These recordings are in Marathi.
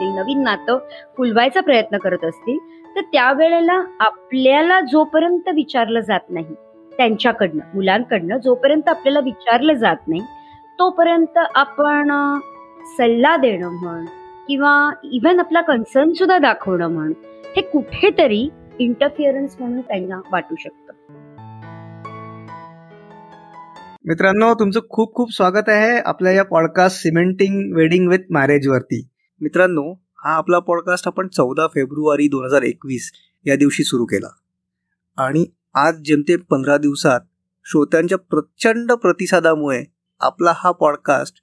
असतील नवीन नातं फुलवायचा प्रयत्न करत असतील तर त्यावेळेला आपल्याला जोपर्यंत विचारलं जात नाही त्यांच्याकडनं मुलांकडनं जोपर्यंत आपल्याला विचारलं जात नाही तोपर्यंत आपण सल्ला देणं म्हण किंवा इव्हन आपला कन्सर्न सुद्धा दाखवणं म्हण हे कुठेतरी इंटरफिअरन्स म्हणून त्यांना वाटू शकतं. मित्रांनो तुमचं खूप खूप स्वागत आहे आपल्या या podcast cementing wedding with marriage वरती. मित्रांनो हा आपला पॉडकास्ट आपण चौदा फेब्रुवारी दोन हजार एकवीस या दिवशी सुरू केला. आणि आज जेमतेम पंधरा दिवसात श्रोत्यांच्या प्रचंड प्रतिसादामुळे आपला हा पॉडकास्ट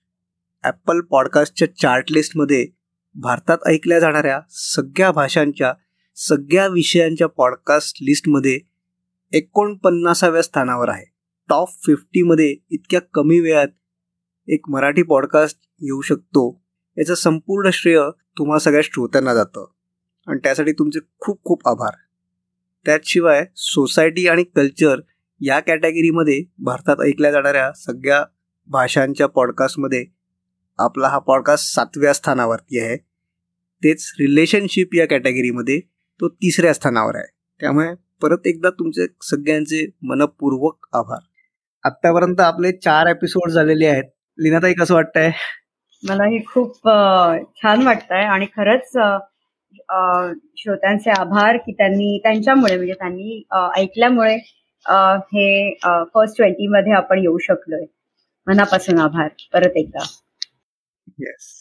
ॲपल पॉडकास्टच्या चार्टलिस्टमध्ये भारतात ऐकल्या जाणाऱ्या सगळ्या भाषांच्या सगळ्या विषयांच्या पॉडकास्ट लिस्टमध्ये एकोणपन्नासाव्या स्थानावर आहे. टॉप फिफ्टीमध्ये इतक्या कमी वेळात एक मराठी पॉडकास्ट येऊ शकतो याचं संपूर्ण श्रेय तुम्हा सगळ्या श्रोत्यांना जातं. आणि त्यासाठी तुमचे खूप खूप आभार. त्याचशिवाय सोसायटी आणि कल्चर या कॅटेगरीमध्ये भारतात ऐकल्या जाणाऱ्या सगळ्या भाषांच्या पॉडकास्टमध्ये आपला हा पॉडकास्ट सातव्या स्थानावरती आहे. तेच रिलेशनशिप या कॅटेगरीमध्ये तो तिसऱ्या स्थानावर आहे. त्यामुळे परत एकदा तुमचे सगळ्यांचे मनपूर्वक आभार. आत्तापर्यंत आपले चार एपिसोड झालेले आहेत. लिनाताई कसं वाटतंय? मला हे खूप छान वाटतंय आणि खरंच श्रोत्यांचे आभार की त्यांनी त्यांच्यामुळे म्हणजे त्यांनी ऐकल्यामुळे हे फर्स्ट ट्वेंटी मध्ये आपण येऊ शकलोय. मनापासून आभार. परत एकदा. येस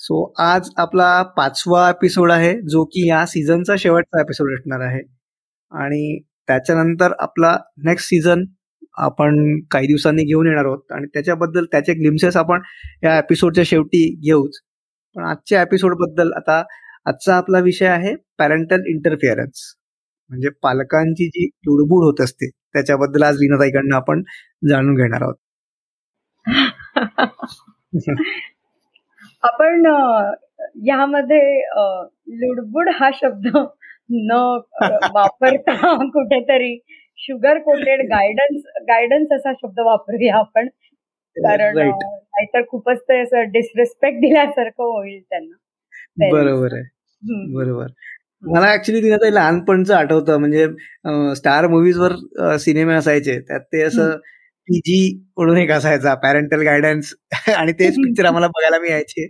सो आज आपला पाचवा एपिसोड आहे जो की या सीझनचा शेवटचा एपिसोड असणार आहे. आणि त्याच्यानंतर आपला नेक्स्ट सीझन आपण काही दिवसांनी घेऊन येणार आहोत. आणि त्याच्याबद्दल त्याचे ग्लिम्सेस आपण या एपिसोडच्या शेवटी घेऊच. पण आजच्या एपिसोडबद्दल आता आजचा आपला विषय आहे पॅरेंटल इंटरफिअरन्स म्हणजे पालकांची जी लुडबुड होत असते त्याच्याबद्दल आज विनोदाईकडनं आपण जाणून घेणार आहोत. आपण यामध्ये लुडबुड हा शब्द न वापरता कुठेतरी शुगर कोटेड गायडन्स गायडन्स असा शब्द वापरूया आपण. कारण नाहीतर खूपच ते असं डिसरेस्पेक्ट दिल्यासारखं होईल त्यांना. बरोबर आहे. बरोबर. मला ऍक्च्युली तिने लहानपणचं आठवतं. म्हणजे स्टार मुव्हीज वर सिनेमे असायचे. त्यात ते असं पीजी म्हणून एक असायचा. पॅरेंटल गायडन्स आणि तेच पिक्चर आम्हाला बघायला मिळायचे.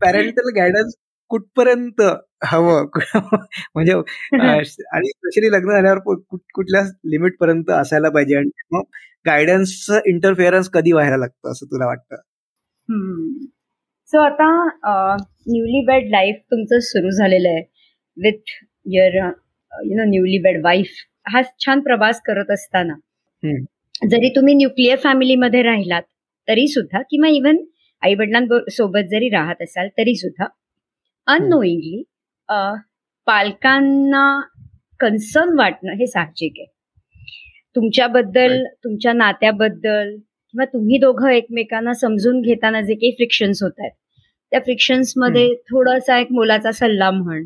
पॅरेंटल गायडन्स कुठपर्यंत हवं. म्हणजे आणि स्पेशली लग्न झाल्यावर कुठल्या लिमिट पर्यंत असायला पाहिजे. आणि मग गायडन्सचं इंटरफेअरन्स कधी व्हायला लागतं असं तुला वाटतं? सो आता न्यूली बेड लाईफ तुमचं सुरू झालेलं आहे. With your you know newly wed wife हा छान प्रवास करत असताना. जरी तुम्ही न्यूक्लिअर फॅमिलीमध्ये राहिलात तरी सुद्धा किंवा इव्हन आई वडिलांसोबत जरी राहत असाल तरी सुद्धा अननोईंगली पालकांना कन्सर्न वाटणं हे साहजिक आहे. तुमच्याबद्दल तुमच्या नात्याबद्दल किंवा तुम्ही दोघं एकमेकांना समजून घेताना जे काही फ्रिक्शन्स होत आहेत त्या फ्रिक्शन्समध्ये थोडासा एक मुलाचा सल्ला म्हण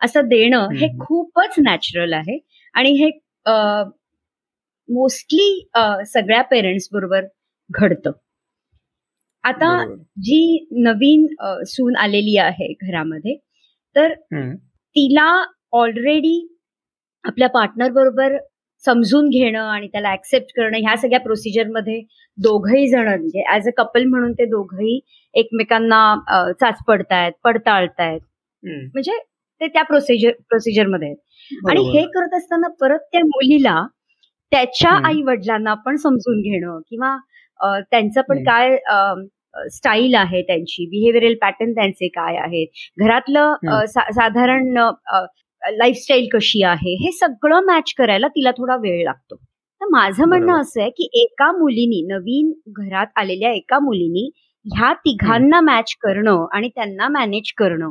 असं देणं हे खूपच नॅचरल आहे. आणि हे मोस्टली सगळ्या पेरेंट्स बरोबर घडतं. आता जी नवीन सून आलेली आहे घरामध्ये तर तिला ऑलरेडी आपल्या पार्टनर बरोबर समजून घेणं आणि त्याला ऍक्सेप्ट करणं ह्या सगळ्या प्रोसिजरमध्ये दोघही जण म्हणजे ऍज अ कपल म्हणून ते दोघही एकमेकांना चाच पडतायत पडताळतायत. म्हणजे ते त्या प्रोसिजर प्रोसिजरमध्ये आहेत. आणि हे करत असताना परत त्या मुलीला त्याच्या आई वडिलांना पण समजून घेणं किंवा त्यांचं पण काय स्टाईल आहे त्यांची बिहेवियरल पॅटर्न त्यांचे काय आहेत घरातलं साधारण लाईफस्टाईल कशी आहे हे सगळं मॅच करायला तिला थोडा वेळ लागतो. तर माझं म्हणणं असं आहे की एका मुलीनी नवीन घरात आलेल्या एका मुलीनी ह्या तिघांना मॅच करणं आणि त्यांना मॅनेज करणं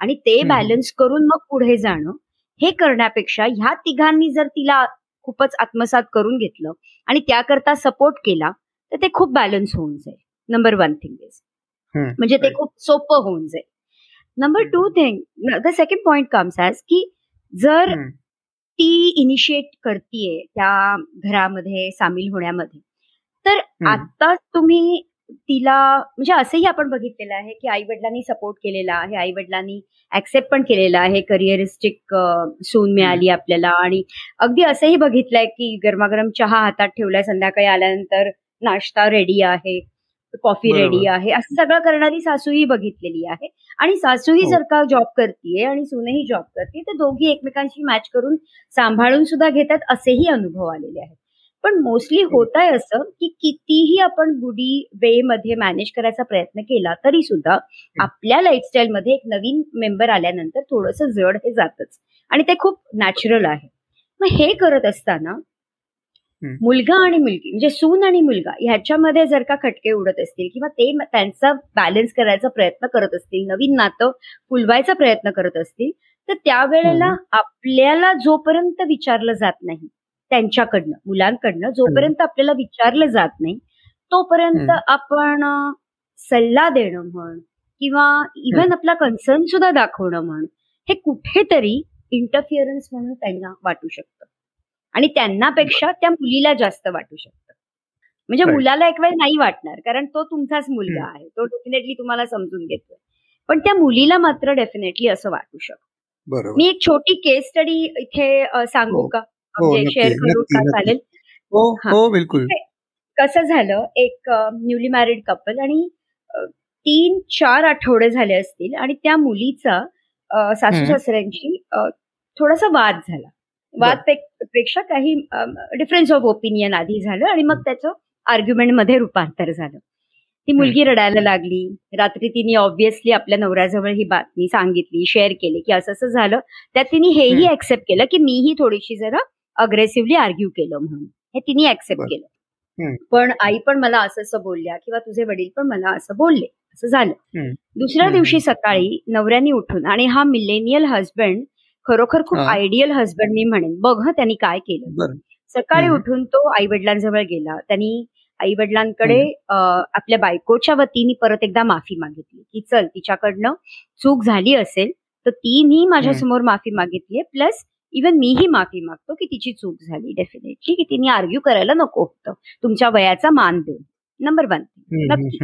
आणि ते बॅलन्स करून मग पुढे जाणं हे करण्यापेक्षा ह्या तिघांनी जर तिला खूपच आत्मसात करून घेतलं आणि त्याकरता सपोर्ट केला तर ते खूप बॅलन्स होऊन जाईल. नंबर वन थिंग इज म्हणजे ते खूप सोपं होऊन जाईल. Number two thing the second point comes as की जर ती इनिशिएट करतीये त्या घरामध्ये सामील होण्यामध्ये तर आता तुम्ही तिला म्हणजे असंही आपण बघितलेलं आहे की आई वडिलांनी सपोर्ट केलेला आहे आई वडिलांनी ऍक्सेप्ट पण केलेला आहे करिअरिस्टिक सून मिळाली आपल्याला आणि अगदी असंही बघितलंय की गरमागरम चहा हातात ठेवलाय संध्याकाळी आल्यानंतर नाश्ता रेडी आहे. कॉफी रेडी आहे. असं सगळं करणारी सासूही बघितलेली आहे. आणि सासूही हो. जर का जॉब करतीये आणि सुनेही जॉब करते तर दोघी एकमेकांशी मॅच करून सांभाळून सुद्धा घेतात असेही अनुभव आलेले आहेत. पण मोस्टली होत आहे असं की कितीही आपण गुडी वे मध्ये मॅनेज करायचा प्रयत्न केला तरी सुद्धा आपल्या लाईफस्टाईल मध्ये एक नवीन मेंबर आल्यानंतर थोडस जड हे जातच. आणि ते खूप नॅचरल आहे. मग हे करत असताना मुलगा आणि मुलगी म्हणजे सून आणि मुलगा ह्याच्यामध्ये जर का खटके उडत असतील किंवा ते त्यांचा बॅलन्स करायचा प्रयत्न करत असतील नवीन नातं फुलवायचा प्रयत्न करत असतील तर त्यावेळेला आपल्याला जोपर्यंत विचारलं जात नाही त्यांच्याकडनं मुलांकडनं जोपर्यंत आपल्याला विचारलं जात नाही तोपर्यंत आपण सल्ला देणं म्हण किंवा इव्हन आपला कन्सर्न सुद्धा दाखवणं म्हण हे कुठेतरी इंटरफिअरन्स म्हणून त्यांना वाटू शकतं. आणि त्यांनापेक्षा त्या मुलीला जास्त वाटू शकतं. म्हणजे मुलाला एक वेळ नाही वाटणार कारण तो तुमचाच मुलगा आहे. तो डेफिनेटली तुम्हाला समजून घेतोय. पण त्या मुलीला मात्र डेफिनेटली असं वाटू शकतं. मी एक छोटी केस स्टडी इथे सांगू हो. का? शेअर हो, करू का चालेल? हो बिलकुल. कसं झालं एक न्यूली मॅरिड कपल आणि तीन चार आठवडे झाले असतील आणि त्या मुलीचा सासू सासऱ्यांशी थोडासा वाद झाला. वादपेक्षा काही डिफरन्स ऑफ ओपिनियन आधी झालं आणि मग त्याचं आर्ग्युमेंटमध्ये रूपांतर झालं. ती मुलगी रडायला लागली. रात्री तिने ऑब्व्हियसली आपल्या नवऱ्याजवळ ही बातमी सांगितली शेअर केली की असं असं झालं. त्यात तिने हेही ऍक्सेप्ट केलं की मीही थोडीशी जरा अग्रेसिव्हली आर्ग्यू केलं म्हणून. हे तिने ऍक्सेप्ट केलं. पण आई पण मला असं असं बोलल्या किंवा तुझे वडील पण मला असं बोलले. असं झालं. दुसऱ्या दिवशी सकाळी नवऱ्यानी उठून आणि हा मिलेनियल हजबंड खरोखर खूप आयडियल हजबंड मी म्हणेन. बघ त्यांनी काय केलं. सकाळी उठून तो आई वडिलांजवळ गेला. त्यांनी आई वडिलांकडे आपल्या बायकोच्या वतीने परत एकदा माफी मागितली की चल तिच्याकडनं चूक झाली असेल तर तिने माझ्यासमोर माफी मागितली प्लस इवन मीही माफी मागतो की तिची चूक झाली डेफिनेटली की तिने आर्ग्यू करायला नको होतं. तुमच्या वयाचा मान देऊन. नंबर वन नक्की.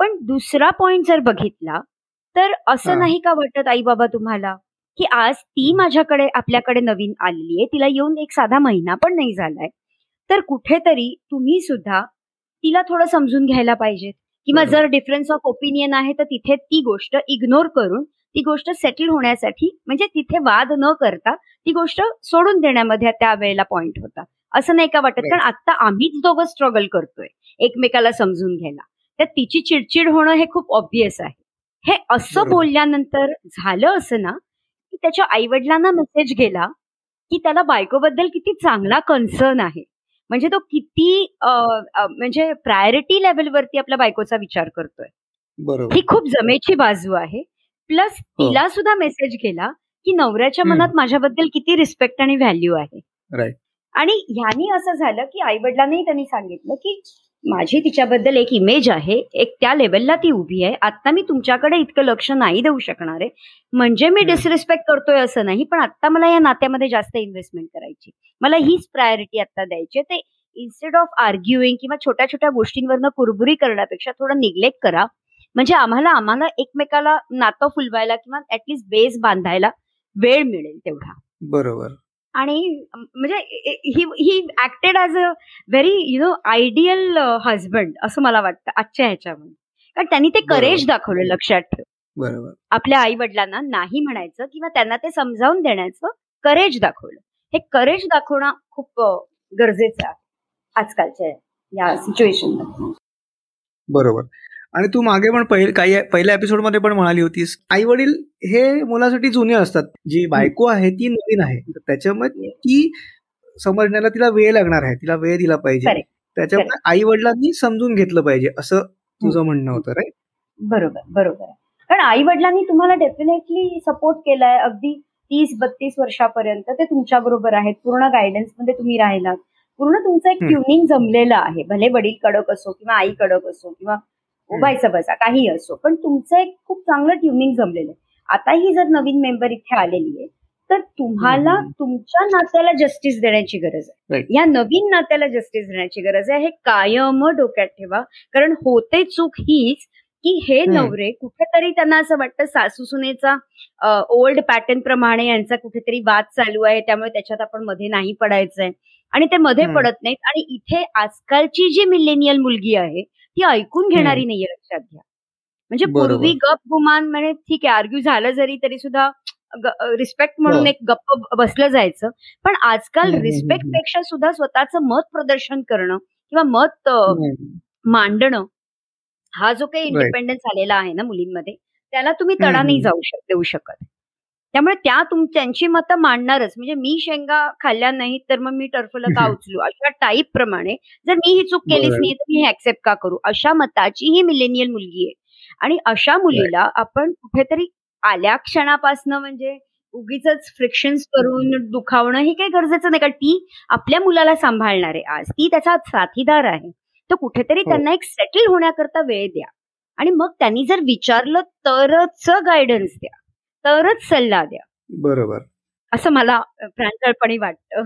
पण दुसरा पॉइंट जर बघितला तर असं नाही का वाटत आई बाबा तुम्हाला की आज ती माझ्याकडे आपल्याकडे नवीन आलेली आहे. तिला येऊन एक साधा महिना पण नाही झालाय. तर कुठेतरी तुम्ही सुद्धा तिला थोडं समजून घ्यायला पाहिजेत किंवा जर डिफरन्स ऑफ ओपिनियन आहे तर तिथे ती गोष्ट इग्नोर करून ती गोष्ट सेटल होण्यासाठी म्हणजे तिथे वाद न करता ती गोष्ट सोडून देण्यामध्ये त्या वेळेला पॉइंट होता. असं नाही का वाटत? कारण आता आम्हीच दोघं स्ट्रगल करतोय एकमेकाला समजून घ्यायला. तर तिची चिडचिड होणं हे खूप ऑब्विस आहे. हे असं बोलल्यानंतर झालं असं ना की त्याच्या आईवडिलांना मेसेज गेला की त्याला बायकोबद्दल किती चांगला कन्सर्न आहे. म्हणजे तो किती म्हणजे प्रायोरिटी लेवलवरती आपल्या बायकोचा विचार करतोय. ही खूप जमेची बाजू आहे. प्लस हो. तिला सुद्धा मेसेज गेला की नवऱ्याच्या मनात माझ्याबद्दल किती रिस्पेक्ट आणि व्हॅल्यू आहे. आणि ह्यानी असं झालं की आई वडिलांनाही त्यांनी सांगितलं की माझी तिच्याबद्दल एक इमेज आहे. एक त्या लेवलला ती उभी आहे. आता मी तुमच्याकडे इतकं लक्ष नाही देऊ शकणार आहे. म्हणजे मी डिसरिस्पेक्ट करतोय असं नाही पण आता मला या नात्यामध्ये जास्त इन्व्हेस्टमेंट करायची मला हीच प्रायोरिटी आता द्यायची ते इन्स्टेड ऑफ आर्ग्युईंग किंवा छोट्या छोट्या गोष्टींवरनं कुरबुरी करण्यापेक्षा थोडं निग्लेक्ट करा. म्हणजे आम्हाला आम्हाला एकमेकाला नातं फुलवायला किंवा ऍटलिस्ट बेस बांधायला वेळ मिळेल तेवढा. बरोबर. आणि म्हणजे ही ही acted as a very you know ideal husband असं मला वाटतं आजच्या ह्याच्यामध्ये. कारण त्यांनी ते करेज दाखवलं लक्षात ठेव. बरोबर. आपल्या आई वडिलांना नाही म्हणायचं किंवा त्यांना ते समजावून देण्याचं करेज दाखवलं. हे करेज दाखवणं खूप गरजेचं आहे आजकालच्या या सिच्युएशन बरोबर. आणि तू मागे पण पहिले काही पहिल्या एपिसोडमध्ये पण म्हणाली होतीस. आई वडील हे मुलासाठी जुने असतात. जी बायको आहे ती नवीन आहे. त्याच्यामध्ये ती समजण्याला तिला वेळ लागणार आहे. तिला वेळ दिला पाहिजे. त्याच्यामुळे आई वडिलांनी समजून घेतलं पाहिजे. असं तुझं म्हणणं होतं राईट बरोबर बरोबर. कारण आई वडिलांनी तुम्हाला डेफिनेटली सपोर्ट केलाय. अगदी तीस बत्तीस वर्षापर्यंत ते तुमच्या बरोबर आहेत. पूर्ण गायडन्समध्ये तुम्ही राहिलात. पूर्ण तुमचं एक ट्युनिंग जमलेलं आहे. भले वडील कडक असो किंवा आई कडक असो किंवा उभायचं बसा काही असो. पण तुमचं एक खूप चांगलं ट्युनिंग जमलेलं आहे. आता ही जर नवीन मेंबर इथे आलेली आहे तर तुम्हाला तुमच्या नात्याला जस्टिस देण्याची गरज आहे. या नवीन नात्याला जस्टिस देण्याची गरज आहे. हे कायम डोक्यात ठेवा. कारण होते चूक हीच की हे नवरे कुठेतरी त्यांना असं वाटतं सासू सुनेचा ओल्ड पॅटर्न प्रमाणे यांचा कुठेतरी वाद चालू आहे. त्यामुळे त्याच्यात आपण मध्ये नाही पडायचंय. आणि ते मध्ये पडत नाहीत. आणि इथे आजकालची जी मिलेनियल मुलगी आहे ती ऐकून घेणारी नाहीये लक्षात घ्या. म्हणजे पूर्वी गप गुमान म्हणजे ठीक आहे आर्ग्यू झालं जरी तरी सुद्धा रिस्पेक्ट म्हणून हो. एक गप्प बसलं जायचं. पण आजकाल रिस्पेक्टपेक्षा सुद्धा स्वतःचं मत प्रदर्शन करणं किंवा मत मांडणं हा जो काही इंडिपेंडन्स आलेला आहे ना मुलींमध्ये त्याला तुम्ही तडा नाही जाऊ देऊ शकत. त्यामुळे त्या तुम त्यांची मतं मांडणारच. म्हणजे मी शेंगा खाल्ल्या नाहीत तर मग मी टर्फला का उचलू? अशा टाईप प्रमाणे जर मी ही चूक केलीच नाही तर मी हे ऍक्सेप्ट का करू? अशा मताची ही मिलेनियल मुलगी आहे. आणि अशा मुलीला आपण कुठेतरी आल्या क्षणापासनं म्हणजे उगीच फ्रिक्शन्स करून दुखावणं हे काही गरजेचं नाही कारण ती आपल्या मुलाला सांभाळणार. आहे आज ती त्याचा साथीदार आहे. तर कुठेतरी हो. त्यांना एक सेटल होण्याकरता वेळ द्या. आणि मग त्यांनी जर विचारलं तरच गायडन्स द्या. तरच सल्ला द्या. बरोबर. असं मला प्रांजळपणे वाटतं.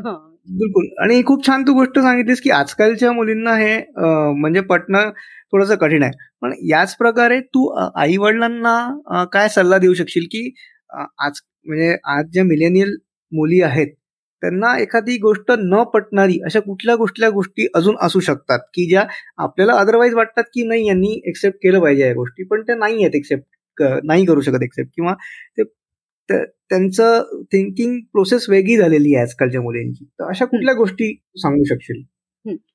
बिलकुल. आणि खूप छान तू गोष्ट सांगितलीस की आजकालच्या मुलींना हे म्हणजे पटणं थोडंसं कठीण आहे. पण याच प्रकारे तू आई वडिलांना काय सल्ला देऊ शकशील की आज म्हणजे आज ज्या मिलेनियल मुली आहेत त्यांना एखादी गोष्ट न पटणारी अशा कुठल्या कुठल्या गोष्टी अजून असू शकतात की ज्या आपल्याला अदरवाईज वाटतात की नाही यांनी एक्सेप्ट केलं पाहिजे या गोष्टी पण त्या नाही आहेत एक्सेप्ट नाही करू शकत एक्सेप्ट किंवा ते त्यांचं थिंकिंग प्रोसेस वेगळी झालेली आहे आजकालच्या मुलींची. तर अशा कुठल्या गोष्टी सांगू शकशील?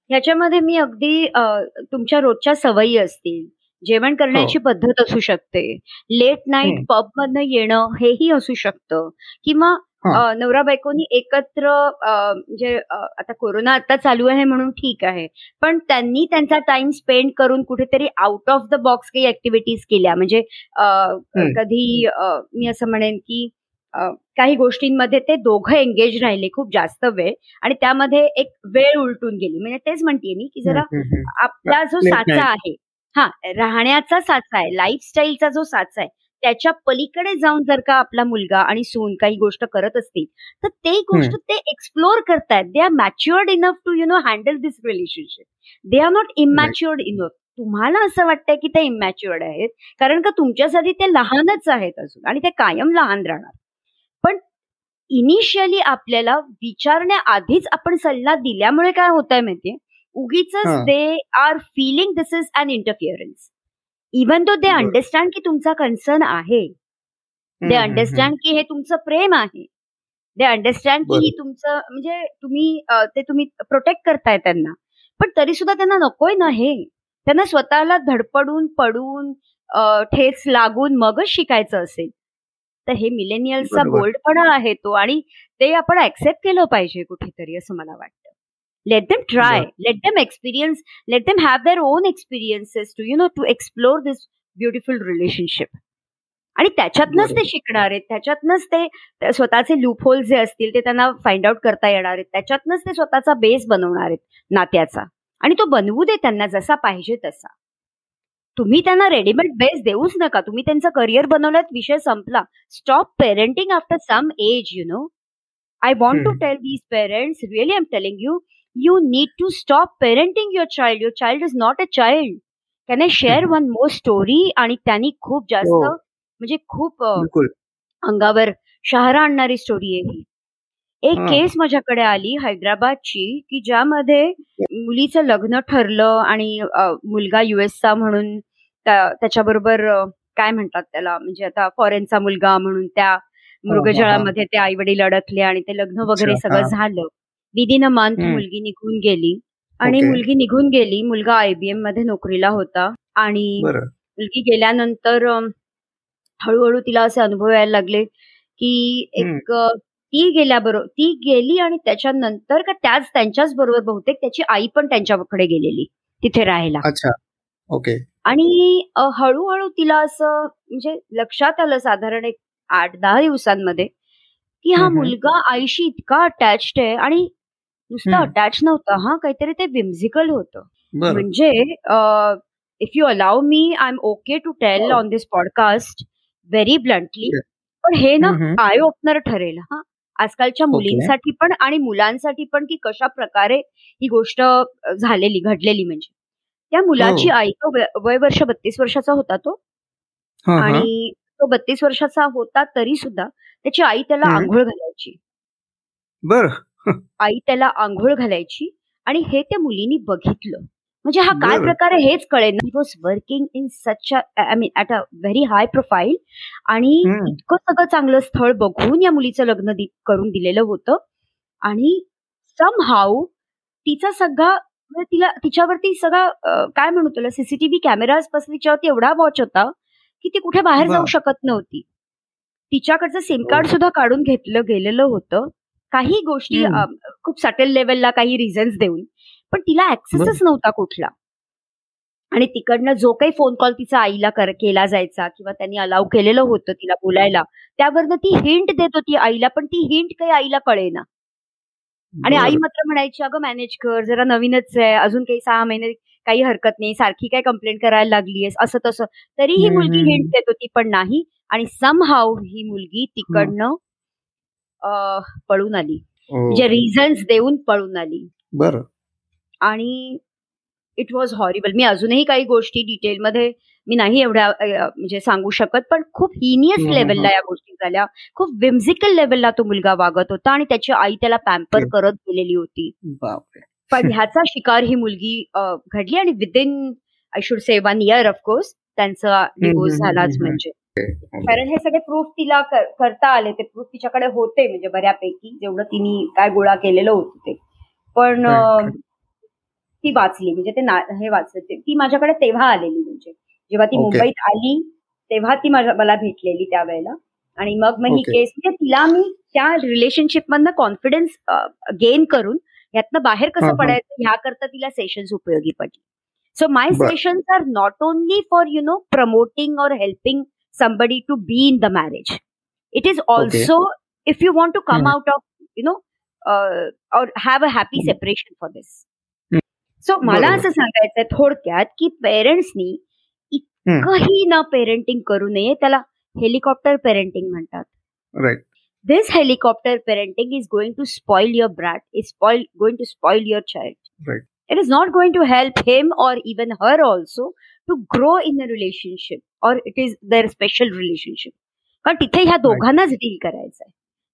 ह्याच्यामध्ये मी अगदी तुमच्या रोजच्या सवयी असतील. जेवण करण्याची हो. पद्धत असू शकते. लेट नाईट पब मधनं येणं हेही असू शकतं. किंवा नवरा बायकोनी एकत्र म्हणजे आता कोरोना आता चालू आहे म्हणून ठीक आहे. पण त्यांनी त्यांचा टाइम स्पेंड करून कुठेतरी आउट ऑफ द बॉक्स काही ऍक्टिव्हिटीज केल्या. म्हणजे कधी मी असं म्हणेन की काही गोष्टींमध्ये ते दोघं एंगेज राहिले खूप जास्त वेळ आणि त्यामध्ये एक वेळ उलटून गेली. म्हणजे तेच म्हणते मी की जरा आपला जो साचा आहे हा राहण्याचा साचा आहे लाईफस्टाईलचा जो साचा आहे त्याच्या पलीकडे जाऊन जर का आपला मुलगा आणि सून काही गोष्ट करत असतील तर ते गोष्ट ते एक्सप्लोर करतायत. They are matured enough to you know handle this relationship they are not immatured enough तुम्हाला असं वाटतंय की ते इमॅच्युअर्ड आहेत? कारण का तुमच्यासाठी ते लहानच आहेत अजून आणि ते कायम लहान राहणार. पण इनिशियली आपल्याला विचारण्याआधीच आपण सल्ला दिल्यामुळे काय होत आहे माहितीये उगीच they are feeling this is an interference even though they understand की तुमचा कन्सर्न आहे. दे अंडरस्टँड की हे तुमचं प्रेम आहे. दे अंडरस्टँड की ही तुमचं म्हणजे तुम्ही ते तुम्ही प्रोटेक्ट करताय त्यांना. पण तरी सुद्धा त्यांना नकोय ना हे. त्यांना स्वतःला धडपडून पडून ठेच लागून मगच शिकायचं असेल. तर हे मिलेनियल्सचा बोल्डपणा आहे तो आणि ते आपण ऍक्सेप्ट केलं पाहिजे कुठेतरी असं मला वाटतं. Let them try. Yeah. let them experience. Let them have their own experiences to you know to explore this beautiful relationship. आणि त्याच्यातनच ते शिकणार आहेत. त्याच्यातनच ते स्वतःचे लूपहोल जे असतील ते त्यांना फाइंड आउट करता येणार आहेत. त्याच्यातनच ते स्वतःचा बेस बनवणार आहेत नात्याचा. आणि तो बनवू दे त्यांना जसा पाहिजे तसा. तुम्ही त्यांना रेडीमेड बेस देऊच नका. तुम्ही त्यांचं करिअर बनवल्यात विषय संपला. Stop parenting after some age you know I want to tell these parents really am telling you you need to stop parenting your child. Your child is not a child. Can I share one more story आणि त्यांनी खूप जास्त हो. म्हणजे खूप अंगावर शहरा आणणारी स्टोरी आहे ही. एक केस माझ्याकडे आली हैदराबादची की ज्यामध्ये मुलीचं लग्न ठरलं आणि मुलगा युएसचा म्हणून त्याच्याबरोबर काय म्हणतात त्याला? म्हणजे आता फॉरेनचा मुलगा म्हणून त्या मृगजळामध्ये ते आई वडील अडकले आणि ते लग्न वगैरे सगळं झालं. विदिन अ मंथ मुलगी निघून गेली. आणि मुलगी निघून गेली मुलगा आयबीएममध्ये नोकरीला होता. आणि मुलगी गेल्यानंतर हळूहळू तिला असे अनुभव यायला लागले की एक ती गेल्याबरोबर ती गेली आणि त्याच्यानंतर का त्याच त्यांच्याच बरोबर बहुतेक त्याची आई पण त्यांच्याकडे गेलेली तिथे राहायला. अच्छा. ओके. आणि हळूहळू तिला असं म्हणजे लक्षात आलं साधारण एक आठ दहा दिवसांमध्ये की हा मुलगा आईशी इतका अटॅच्ड आहे आणि नुसतं अटॅच नव्हतं हा काहीतरी ते विम्झिकल होतं. म्हणजे if you allow me I am okay to tell on this podcast very bluntly पण हे ना आय ओपनर ठरेल हा. आजकालच्या मुलींसाठी पण आणि मुलांसाठी पण की कशा प्रकारे ही गोष्ट झालेली घडलेली म्हणजे. त्या मुलाची हो. आई तो वय वर्ष बत्तीस वर्षाचा होता तो. आणि तो बत्तीस वर्षाचा होता तरी सुद्धा त्याची आई त्याला आंघोळ घालायची. बर. आई त्याला आंघोळ घालायची आणि हे त्या मुलीनी बघितलं. म्हणजे हा काय प्रकार आहे हेच कळेल ही was working in such I mean at a very high profile आणि इतकं सगळं चांगलं स्थळ बघून या मुलीचं लग्न करून दिलेलं होतं. आणि सम हाऊ तिचा सगळा म्हणजे तिला तिच्यावरती सगळा काय म्हणू तुला सीसीटीव्ही कॅमेराजपासून तिच्यावरती एवढा वॉच होता की ती कुठे बाहेर जाऊ शकत नव्हती. तिच्याकडचं सिम कार्ड सुद्धा काढून घेतलं गेलेलं होतं. काही गोष्टी खूप सटेल लेवलला काही रिझन्स देऊन पण तिला ऍक्सेसच नव्हता कुठला. आणि तिकडनं जो काही फोन कॉल तिचा आईला केला जायचा किंवा त्यांनी अलाव केलेलं होतं तिला बोलायला त्यावरनं ती हिंट देत होती आईला पण ती हिंट काही आईला कळेना. आणि आई मात्र म्हणायची अगं मॅनेज कर जरा नवीनच आहे अजून काही सहा महिने काही हरकत नाही सारखी काय कंप्लेंट करायला लागलीयस असं तसं तरी ही मुलगी हिंट देत होती पण नाही. आणि सम ही मुलगी तिकडनं पळून आली. म्हणजे रिझन्स देऊन पळून आली. बरं. आणि इट वॉज हॉरिबल मी अजूनही काही गोष्टी डिटेलमध्ये मी नाही एवढ्या म्हणजे सांगू शकत पण खूप हिनियस लेवलला या गोष्टी झाल्या. खूप विम्झिकल लेवलला तो मुलगा वागत होता आणि त्याची आई त्याला पॅम्पर करत गेलेली होती. पण ह्याचा शिकार ही मुलगी घडली आणि within I should say one year of course त्यांचा डिवोर्स झालाच म्हणजे. कारण हे सगळे प्रूफ तिला करता आले. ते प्रूफ तिच्याकडे होते म्हणजे बऱ्यापैकी. जेवढं तिने काय गोळा केलेलं होतं ते. पण ती वाचली. म्हणजे ते हे वाचलं. ती माझ्याकडे तेव्हा आलेली म्हणजे. जेव्हा ती मुंबईत आली तेव्हा ती मला भेटलेली त्यावेळेला. आणि मग मग ही केस म्हणजे तिला मी त्या रिलेशनशिप मधनं कॉन्फिडन्स गेन करून यातनं बाहेर कसं पडायचं ह्याकरता तिला सेशन्स उपयोगी पडले. So my sessions are not only for you know promoting or helping somebody to be in the marriage. It is also okay. if you want to come mm-hmm. out of, you know, uh, or have a happy mm-hmm. separation for this. So मला असं सांगायचंय थोडक्यात की पेरेंट्सनी इतकंही न पेरेंटिंग करू नये त्याला हेलिकॉप्टर पेरेंटिंग म्हणतात right this helicopter parenting is going to spoil your brat is spoil going to spoil your child right it is not going to help him or even her also to grow in a relationship or it is their special relationship. कारण तिथे ह्या दोघांनाच डील करायचं आहे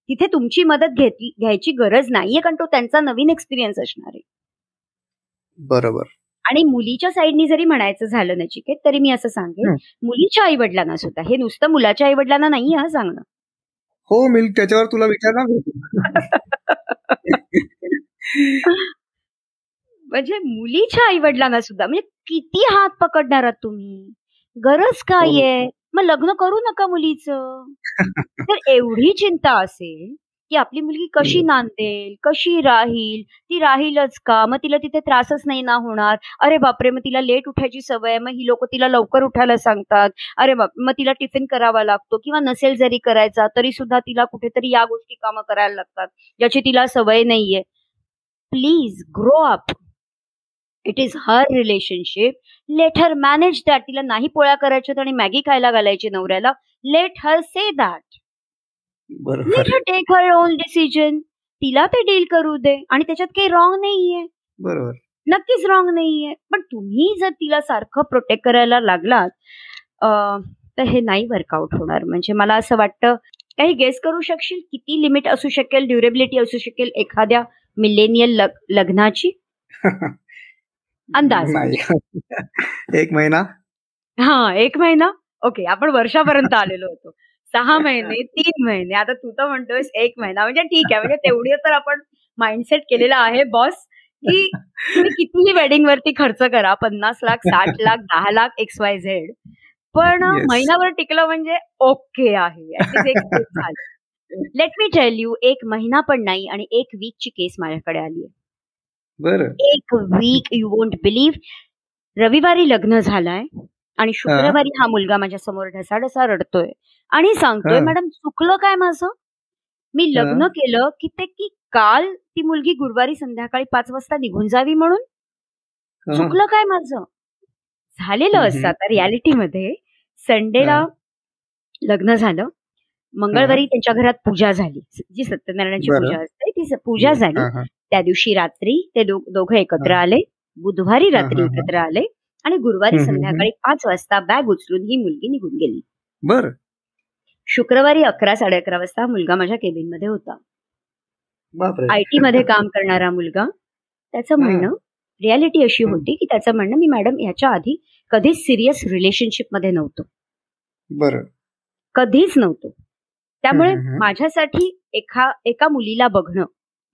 तिथे तुमची मदत घ्यायची गरज नाहीये कारण तो त्यांचा नवीन एक्सपिरियन्स असणार आहे. बरोबर. आणि मुलीच्या साईडनी जरी म्हणायचं झालं नचिकेत तरी मी असं सांगेन मुलीच्या आई वडिलांना सुद्धा हे नुसतं मुलाच्या आई वडिलांना नाही हा सांगणं. हो मी त्याच्यावर तुला विचारणार म्हणजे मुलीच्या आई वडिलांना सुद्धा म्हणजे किती हात पकडणार आहात तुम्ही? गरज काय हो. आहे मग लग्न करू नका मुलीचं. तर एवढी चिंता असेल की आपली मुलगी कशी नांदेल कशी राहील? ती राहीलच का? मग तिला तिथे त्रासच नाही ना होणार? अरे बापरे! मग तिला लेट उठायची सवय मग ही लोक तिला लवकर उठायला सांगतात. अरे बाप मग तिला टिफिन करावा लागतो किंवा नसेल जरी करायचा तरी सुद्धा तिला कुठेतरी या गोष्टी कामं करायला लागतात ज्याची तिला सवय नाहीये. Please grow up. It is her relationship let her manage that तिला नाही पोळ्या करायच्यात आणि मॅगी खायला घालायची नवऱ्याला. Let her say that let her take her own decision तिला ते डील करू दे. आणि त्याच्यात काही रॉंग नाहीये. बरोबर. नक्कीच रॉंग नाहीये. पण तुम्ही जर तिला सारखं प्रोटेक्ट करायला लागलात तर हे नाही वर्कआउट होणार. म्हणजे मला असं वाटतं काही गेस करू शकशील? किती लिमिट असू शकेल? ड्युरेबिलिटी असू शकेल? एखाद्या मिलेनियल लग्नाची? अंदाज. एक महिना? हा एक महिना? ओके आपण वर्षापर्यंत आलेलो होतो. सहा महिने तीन महिने आता तू तर म्हणतोयस एक महिना. म्हणजे ठीक आहे म्हणजे तेवढी तर आपण माइंडसेट केलेला आहे बॉस की तुम्ही कितीही वेडिंग वरती खर्च करा पन्नास लाख साठ लाख दहा लाख एक्स वाय झेड पण महिनाभर टिकलं म्हणजे ओके आहे. लेट मी टेल यू एक महिना पण नाही आणि एक वीकची केस माझ्याकडे आली आहे. एक वीक यू वोंट बिलीव्ह रविवारी लग्न झालंय आणि शुक्रवारी हा मुलगा माझ्यासमोर ढसाढसा रडतोय. आणि सांगतोय मॅडम चुकलं काय माझं? मी लग्न केलं की ते की काल ती मुलगी गुरुवारी संध्याकाळी पाच वाजता निघून जावी म्हणून? चुकलं काय माझं? झालेलं असतं आता रियालिटीमध्ये. संडेला लग्न झालं. मंगळवारी त्यांच्या घरात पूजा झाली. जी सत्यनारायणाची पूजा असते ती पूजा झाली. त्या दिवशी रात्री ते दोघं एकत्र आले. बुधवारी रात्री एकत्र आले आणि गुरुवारी संध्याकाळी पाच वाजता बॅग उचलून ही मुलगी निघून गेली. बर. शुक्रवारी अकरा साडे अकरा वाजता मुलगा माझ्या केबिनमध्ये होता आयटी मध्ये काम करणारा मुलगा त्याचं म्हणणं रियालिटी अशी होती की त्याचं म्हणणं मी मॅडम ह्याच्या आधी कधीच सिरियस रिलेशनशिपमध्ये नव्हतो. बरं. कधीच नव्हतो. त्यामुळे माझ्यासाठी एका एका मुलीला बघणं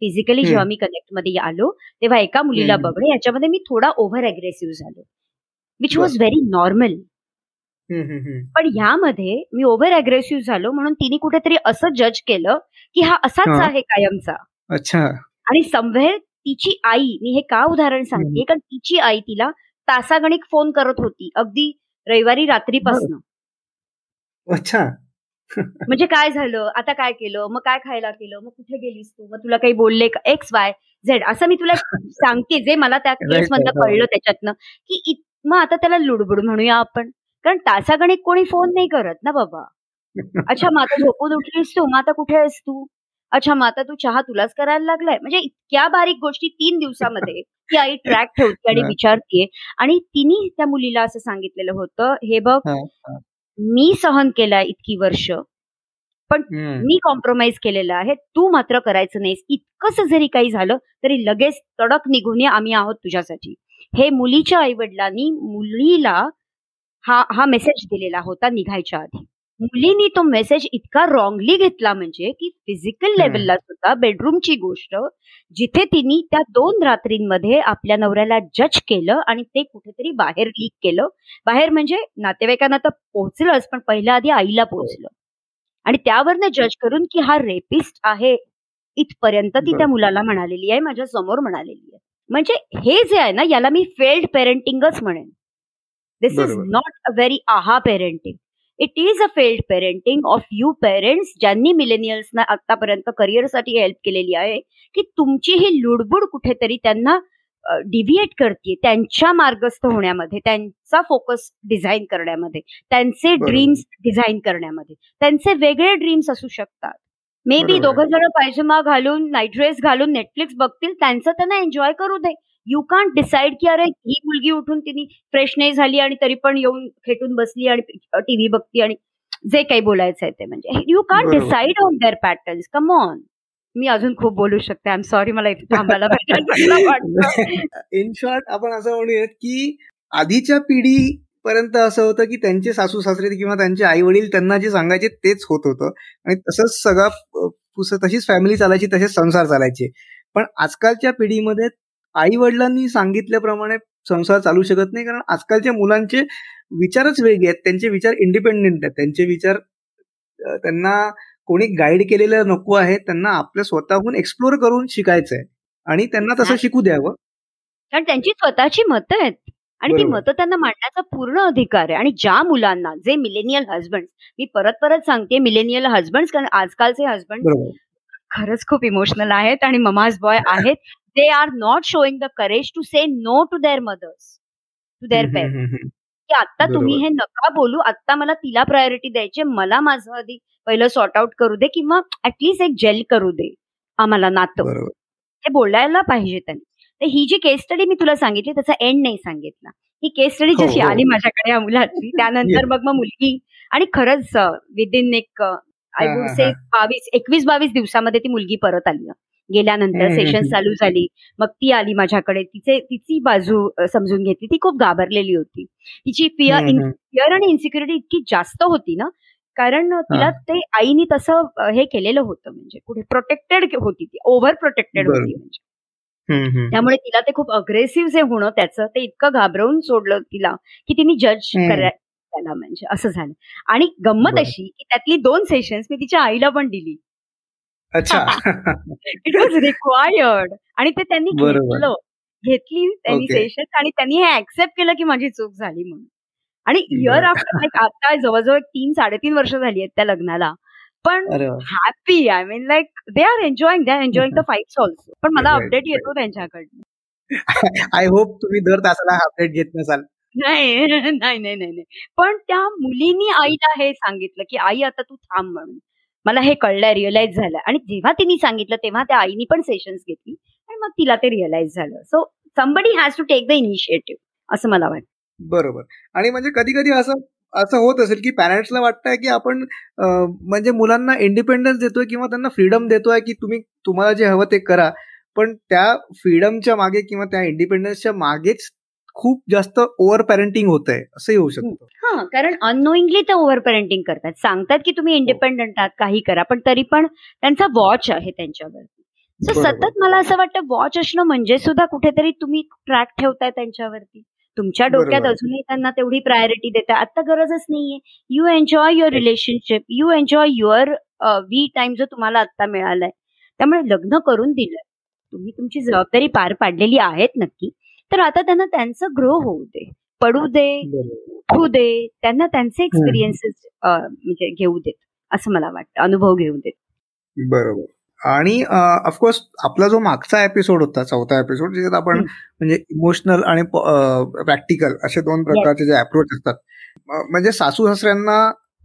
फिजिकली जेव्हा मी कनेक्टमध्ये आलो तेव्हा एका मुलीला बघणं याच्यामध्ये मी थोडा ओव्हर अग्रेसिव्ह झालो. विच वॉज व्हेरी नॉर्मल पण ह्यामध्ये मी ओव्हर अग्रेसिव्ह झालो म्हणून तिने कुठेतरी असं जज केलं की हा असाच आहे कायमचा. अच्छा. आणि समवेर तिची आई मी हे का उदाहरण सांगते? कारण तिची आई तिला तासागणिक फोन करत होती अगदी रविवारी रात्रीपासून. अच्छा. म्हणजे काय झालं? आता काय केलं? मग काय खायला केलं? मग कुठे गेलीस तू? मग तुला काही बोलले का? एक्स वाय झेड असं मी तुला सांगते जे मला त्या केस मधलं कळलं त्याच्यातनं. की मग आता त्याला लुडबुड म्हणूया आपण. कारण तासागणिक कोणी फोन नाही करत ना बाबा. अच्छा मग आता झोपून उठलीस तू? मग आता कुठे आहेस तू? अच्छा मग आता तू चहा तुलाच करायला लागलाय? म्हणजे इतक्या बारीक गोष्टी तीन दिवसामध्ये ती आई ट्रॅक ठेवते आणि विचारतीये. आणि तिने त्या मुलीला असं सांगितलेलं होतं हे बघ मी सहन केलाय इतकी वर्ष पण मी कॉम्प्रोमाइज केलेलं आहे. तू मात्र करायचं नाहीस. इतकंच जरी काही झालं तरी लगेच तडक निघून आम्ही आहोत तुझ्यासाठी. हे मुलीच्या आई वडिलांनी मुलीला हा हा मेसेज दिलेला होता निघायच्या आधी. मुलींनी तो मेसेज इतका रॉंगली घेतला म्हणजे की फिजिकल लेवलला सुद्धा बेडरूमची गोष्ट जिथे तिने त्या दोन रात्रींमध्ये आपल्या नवऱ्याला जज केलं आणि ते कुठेतरी बाहेर लीक केलं. बाहेर म्हणजे नातेवाईकांना तर पोहोचलंच पण पहिल्या आधी आईला पोहोचलं. आणि त्यावरनं जज करून की हा रेपिस्ट आहे इथपर्यंत ती त्या मुलाला म्हणालेली आहे माझ्यासमोर म्हणालेली आहे. म्हणजे हे जे आहे ना याला मी फेल्ड पेरेंटिंगच म्हणेन. This is not a very आहा parenting it is a failed parenting of you parents ज्यांनी मिलेनियल्सना आतापर्यंत करिअरसाठी हेल्प केलेली आहे की तुमची ही लुडबुड कुठेतरी त्यांना डिव्हिएट करते त्यांच्या मार्गस्थ होण्यामध्ये त्यांचा फोकस डिझाईन करण्यामध्ये त्यांचे ड्रीम्स डिझाईन करण्यामध्ये त्यांचे वेगळे ड्रीम्स असू शकतात. मे बी दोघं जण पायजमा घालून नाईट ड्रेस घालून नेटफ्लिक्स बघतील त्यांचं त्यांना एन्जॉय करू दे. यू कांट डिसाईड की अरे ही मुलगी उठून तिने फ्रेश नाही झाली आणि तरी पण येऊन खेटून बसली आणि टीव्ही बघती आणि जे काही बोलायचं आहे ते म्हणजे. You can't decide on their patterns come on मी अजून खूप बोलू शकते. आय एम सॉरी मला इथे थांबायला इन शॉर्ट आपण असं म्हणूयात की आधीच्या पिढी पर्यंत असं होतं की त्यांचे सासू सासरे किंवा त्यांचे आई वडील त्यांना जे सांगायचे तेच होत होतं. आणि तसंच सगळं तशीच फॅमिली चालायची तसेच संसार चालायचे. पण आजकालच्या पिढीमध्ये आई वडिलांनी सांगितल्याप्रमाणे संसार चालू शकत नाही. कारण आजकालच्या मुलांचे विचारच वेगळे आहेत. त्यांचे विचार इंडिपेंडेंट आहेत. त्यांचे विचार त्यांना कोणी गाईड केलेलं नको आहे. त्यांना आपल्या स्वतःहून एक्सप्लोर करून शिकायचं आहे. आणि त्यांना तसं शिकू द्यावं. कारण त्यांची स्वतःची मतं आहेत. आणि ती मतं त्यांना मांडण्याचा पूर्ण अधिकार आहे. आणि ज्या मुलांना जे मिलेनियल हजबंड मी परत परत सांगते मिलेनियल हजबंड कारण आजकालचे हजबंड खरंच खूप इमोशनल आहेत आणि ममाज बॉय आहेत. They are not showing the courage to say no to their mothers to their parent की आता तुम्ही हे नका बोलू आता मला तिला प्रायोरिटी द्यायची मला माझं आधी पहिलं सॉर्ट आउट करू दे किंवा ऍटलीस्ट एक जेल करू दे आम्हाला नातं. हे बोलायला पाहिजे त्यांनी. तर ही जी केस स्टडी मी तुला सांगितली त्याचा एंड नाही सांगितला. ही केस स्टडी हो, जशी हो. आली माझ्याकडे या मुलाची त्यानंतर मग मग मुलगी आणि खरंच विदिन एक आय वुड से बावीस एकवीस बावीस दिवसामध्ये ती मुलगी परत आली. गेल्यानंतर सेशन चालू झाली. मग ती आली माझ्याकडे. तिचे तिची बाजू समजून घेतली. ती खूप घाबरलेली होती. तिची फिअर फिअर आणि इन्सिक्युरिटी इतकी जास्त होती ना कारण तिला ते आईनी तसं हे केलेलं होतं. म्हणजे कुठे प्रोटेक्टेड होती ती. ओव्हर प्रोटेक्टेड होती म्हणजे. त्यामुळे तिला ते खूप अग्रेसिव्ह जे होणं त्याचं ते इतकं घाबरवून सोडलं तिला की तिने जज करायला म्हणजे असं झालं. आणि गंमत अशी की त्यातली दोन सेशन्स मी तिच्या आईला पण दिली. अच्छा. इट वॉज रिक्वायर्ड आणि ते त्यांनी घेतलं. घेतली त्यांनी सेशन आणि त्यांनी हे ऍक्सेप्ट केलं की माझी चूक झाली म्हणून. आणि इयर आफ्टर लाईक आता जवळजवळ तीन साडेतीन वर्ष झाली आहेत त्या लग्नाला. पण happy I mean like they are enjoying they are enjoying the fights also पण मला अपडेट येतो त्यांच्याकडनं. आय होप तुम्ही दर तासाला अपडेट घेत नसाल. नाही नाही नाही नाही. पण त्या मुलीनी आईला हे सांगितलं की आई आता तू थांब म्हणून. मला हे कळलं रिअलाइज झालं आणि जेव्हा तिने सांगितलं तेव्हा त्या आईनी पण सेशन्स घेतली आणि मग तिला ते रिअलाइज झालं. So somebody has to take the initiative असं मला वाटतं. बरोबर. आणि म्हणजे कधी कधी असं असं होत असेल की पॅरेंट्सला वाटतंय की आपण म्हणजे मुलांना इंडिपेंडन्स देतोय किंवा त्यांना फ्रीडम देतोय की तुम्ही तुम्हाला जे हवं ते करा. पण त्या फ्रीडमच्या मागे किंवा त्या इंडिपेंडन्सच्या मागेच खूप जास्त ओव्हर पॅरेंटिंग होत आहे असंही होऊ शकतं. हा कारण अननोईंगली ते ओव्हर पॅरेंटिंग करतात. सांगतात की तुम्ही इंडिपेंडंट आहात काही करा पण तरी पण त्यांचा वॉच आहे त्यांच्यावरती. सो सतत मला असं वाटतं वॉच असणं म्हणजे सुद्धा कुठेतरी तुम्ही ट्रॅक ठेवताय त्यांच्यावरती. तुमच्या डोक्यात अजूनही त्यांना तेवढी प्रायोरिटी देता आता गरजच नाहीये. You enjoy your relationship you enjoy your we time जो तुम्हाला आता मिळालाय. त्यामुळे लग्न करून दिलं तुम्ही तुमची जबाबदारी पार पाडलेली आहेत नक्की. तर आता त्यांना त्यांचं ग्रो होऊ दे पडू दे उठू दे त्यांना त्यांचे एक्सपिरियन्सेस म्हणजे घेऊ देत असं मला वाटतं अनुभव घेऊ देत. बरोबर. आणि ऑफकोर्स आपला जो मागचा एपिसोड होता चौथा एपिसोड ज्याच्यात आपण म्हणजे इमोशनल आणि प्रॅक्टिकल असे दोन प्रकारचे जे अप्रोच असतात म्हणजे सासू सासऱ्यांना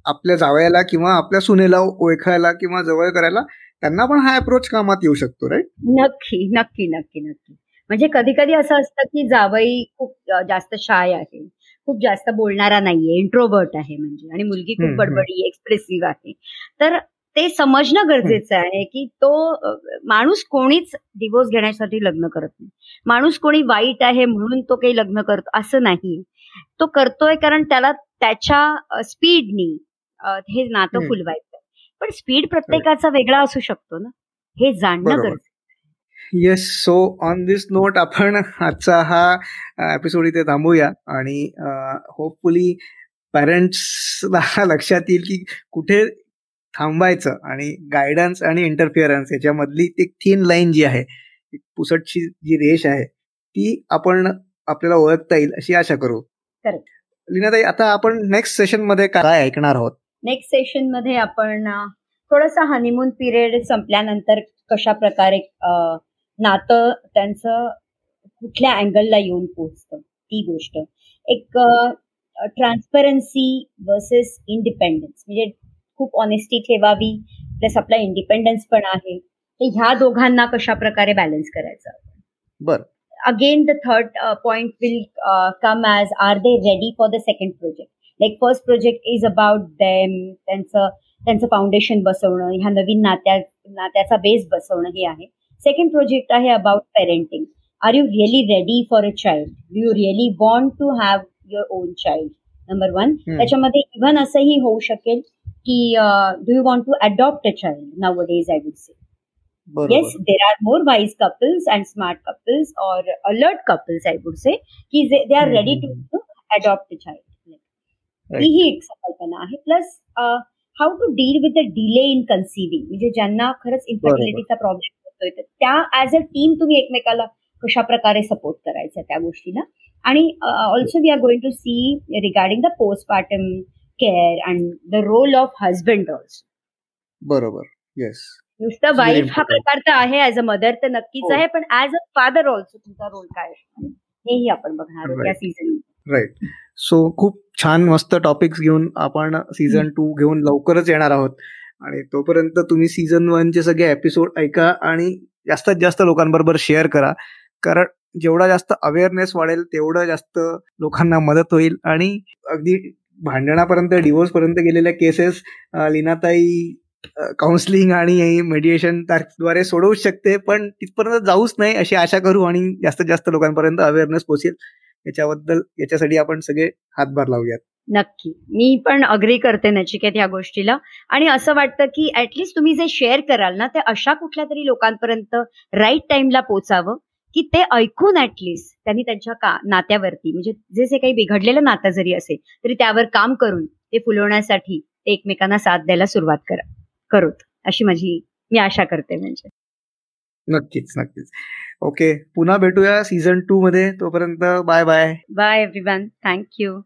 आपल्या जावयाला किंवा आपल्या सुनेला ओळखायला किंवा जवळ करायला त्यांना पण हा अप्रोच कामात येऊ शकतो राईट नक्की नक्की नक्की नक्की. म्हणजे कधी कधी असं असतं की जावई खूप जास्त शाय आहे. खूप जास्त बोलणारा नाहीये इंट्रोवर्ट आहे म्हणजे आणि मुलगी खूप बडबडी एक्सप्रेसिव्ह आहे. तर ते समजणं गरजेचं आहे की तो माणूस कोणीच डिवोर्स घेण्यासाठी लग्न करत नाही. माणूस कोणी वाईट आहे म्हणून तो काही लग्न करतो असं नाही तो करतोय कारण त्याला त्याच्या स्पीडनी हे नातं फुलवायचं पण स्पीड प्रत्येकाचा वेगळा असू शकतो ना. हे जाणणं गरजेचं yes so on this note आपण आजचा हा एपिसोड इथे थांबूया आणि होपफुली पॅरेंट्सला लक्षात येईल की कुठे थांबायचं आणि गायडन्स आणि इंटरफिअरन्स याच्यामधली ती थिन लाईन जी आहे पुसटची जी रेष आहे ती आपण आपल्याला ओळखता येईल अशी आशा करू. लीनाताई आता आपण नेक्स्ट सेशनमध्ये काय ऐकणार आहोत? नेक्स्ट सेशनमध्ये आपण थोडासा हनीमून पिरियड संपल्यानंतर कशा प्रकारे नातं त्यांचं कुठल्या अँगलला येऊन पोचतं ती गोष्ट. एक ट्रान्सपरन्सी वर्सेस इंडिपेंडन्स म्हणजे खूप ऑनेस्टी ठेवावी प्लस आपला इंडिपेंडन्स पण आहे. ते ह्या दोघांना कशा प्रकारे बॅलन्स करायचं बर. Again the third point will come as are they ready for the second project like first project is about them त्यांचं त्यांचं फाउंडेशन बसवणं ह्या नवीन नात्या नात्याचा बेस बसवणं हे आहे. सेकंड प्रोजेक्ट आहे about parenting are you really ready for a child do you really want to have your own child number one त्याच्यामध्ये इव्हन असंही होऊ शकेल की do you want to adopt a child now days I would say yes there are more wise couples and smart couples or alert couples I would say की they are ready to adopt a child ही एक संकल्पना आहे. Plus how to deal with the delay in conceiving म्हणजे ज्यांना खरंच इन्फर्टिलिटीचा प्रॉब्लेम होतोय तर त्या ऍज अ टीम तुम्ही एकमेकाला कशा प्रकारे सपोर्ट करायचा त्या गोष्टीला? आणि also we are going to see regarding the postpartum care and the role of husband also बरोबर. येस नुसतं वाईफ हा प्रकार तर आहे ऍज अ मदर तर नक्कीच हो. आहे पण ऍज अ फादर ऑल्सो तुमचा रोल काय हेही आपण बघणार आहोत या सीझन राईट सो खूप छान मस्त टॉपिक्स घेऊन आपण सीझन टू घेऊन लवकरच येणार आहोत. आणि तोपर्यंत तुम्ही सीझन वनचे सगळे एपिसोड ऐका आणि जास्तीत जास्त लोकांबरोबर शेअर करा. कारण जेवढा जास्त अवेअरनेस वाढेल तेवढं जास्त लोकांना मदत होईल. आणि अगदी भांडणापर्यंत डिवोर्स पर्यंत गेलेल्या केसेस लिनाताई काउन्सिलिंग आणि मेडिएशनद्वारे सोडवू शकते. पण तिथपर्यंत जाऊच नाही अशी आशा करू आणि जास्तीत जास्त लोकांपर्यंत अवेअरनेस पोहोचेल. याच्याबद्दल याच्यासाठी आपण सगळे हातभार लावूयात. नक्की. मी पण अग्री करते नचिकेत या गोष्टीला. आणि असं वाटतं की ऍटलिस्ट तुम्ही जे शेअर कराल ना ते अशा कुठल्या तरी लोकांपर्यंत राईट टाइमला पोचावं की ते ऐकून ऍटलिस्ट त्यांनी त्यांच्या का नात्यावरती म्हणजे जे जे काही बिघडलेलं नातं जरी असेल तरी त्यावर काम करून ते फुलवण्यासाठी ते एकमेकांना साथ द्यायला सुरुवात करा करूत. अशी माझी मी आशा करते म्हणजे. नक्कीच नक्कीच. ओके पुन्हा भेटूया सीझन टू मध्ये. तोपर्यंत bye bye bye everyone thank you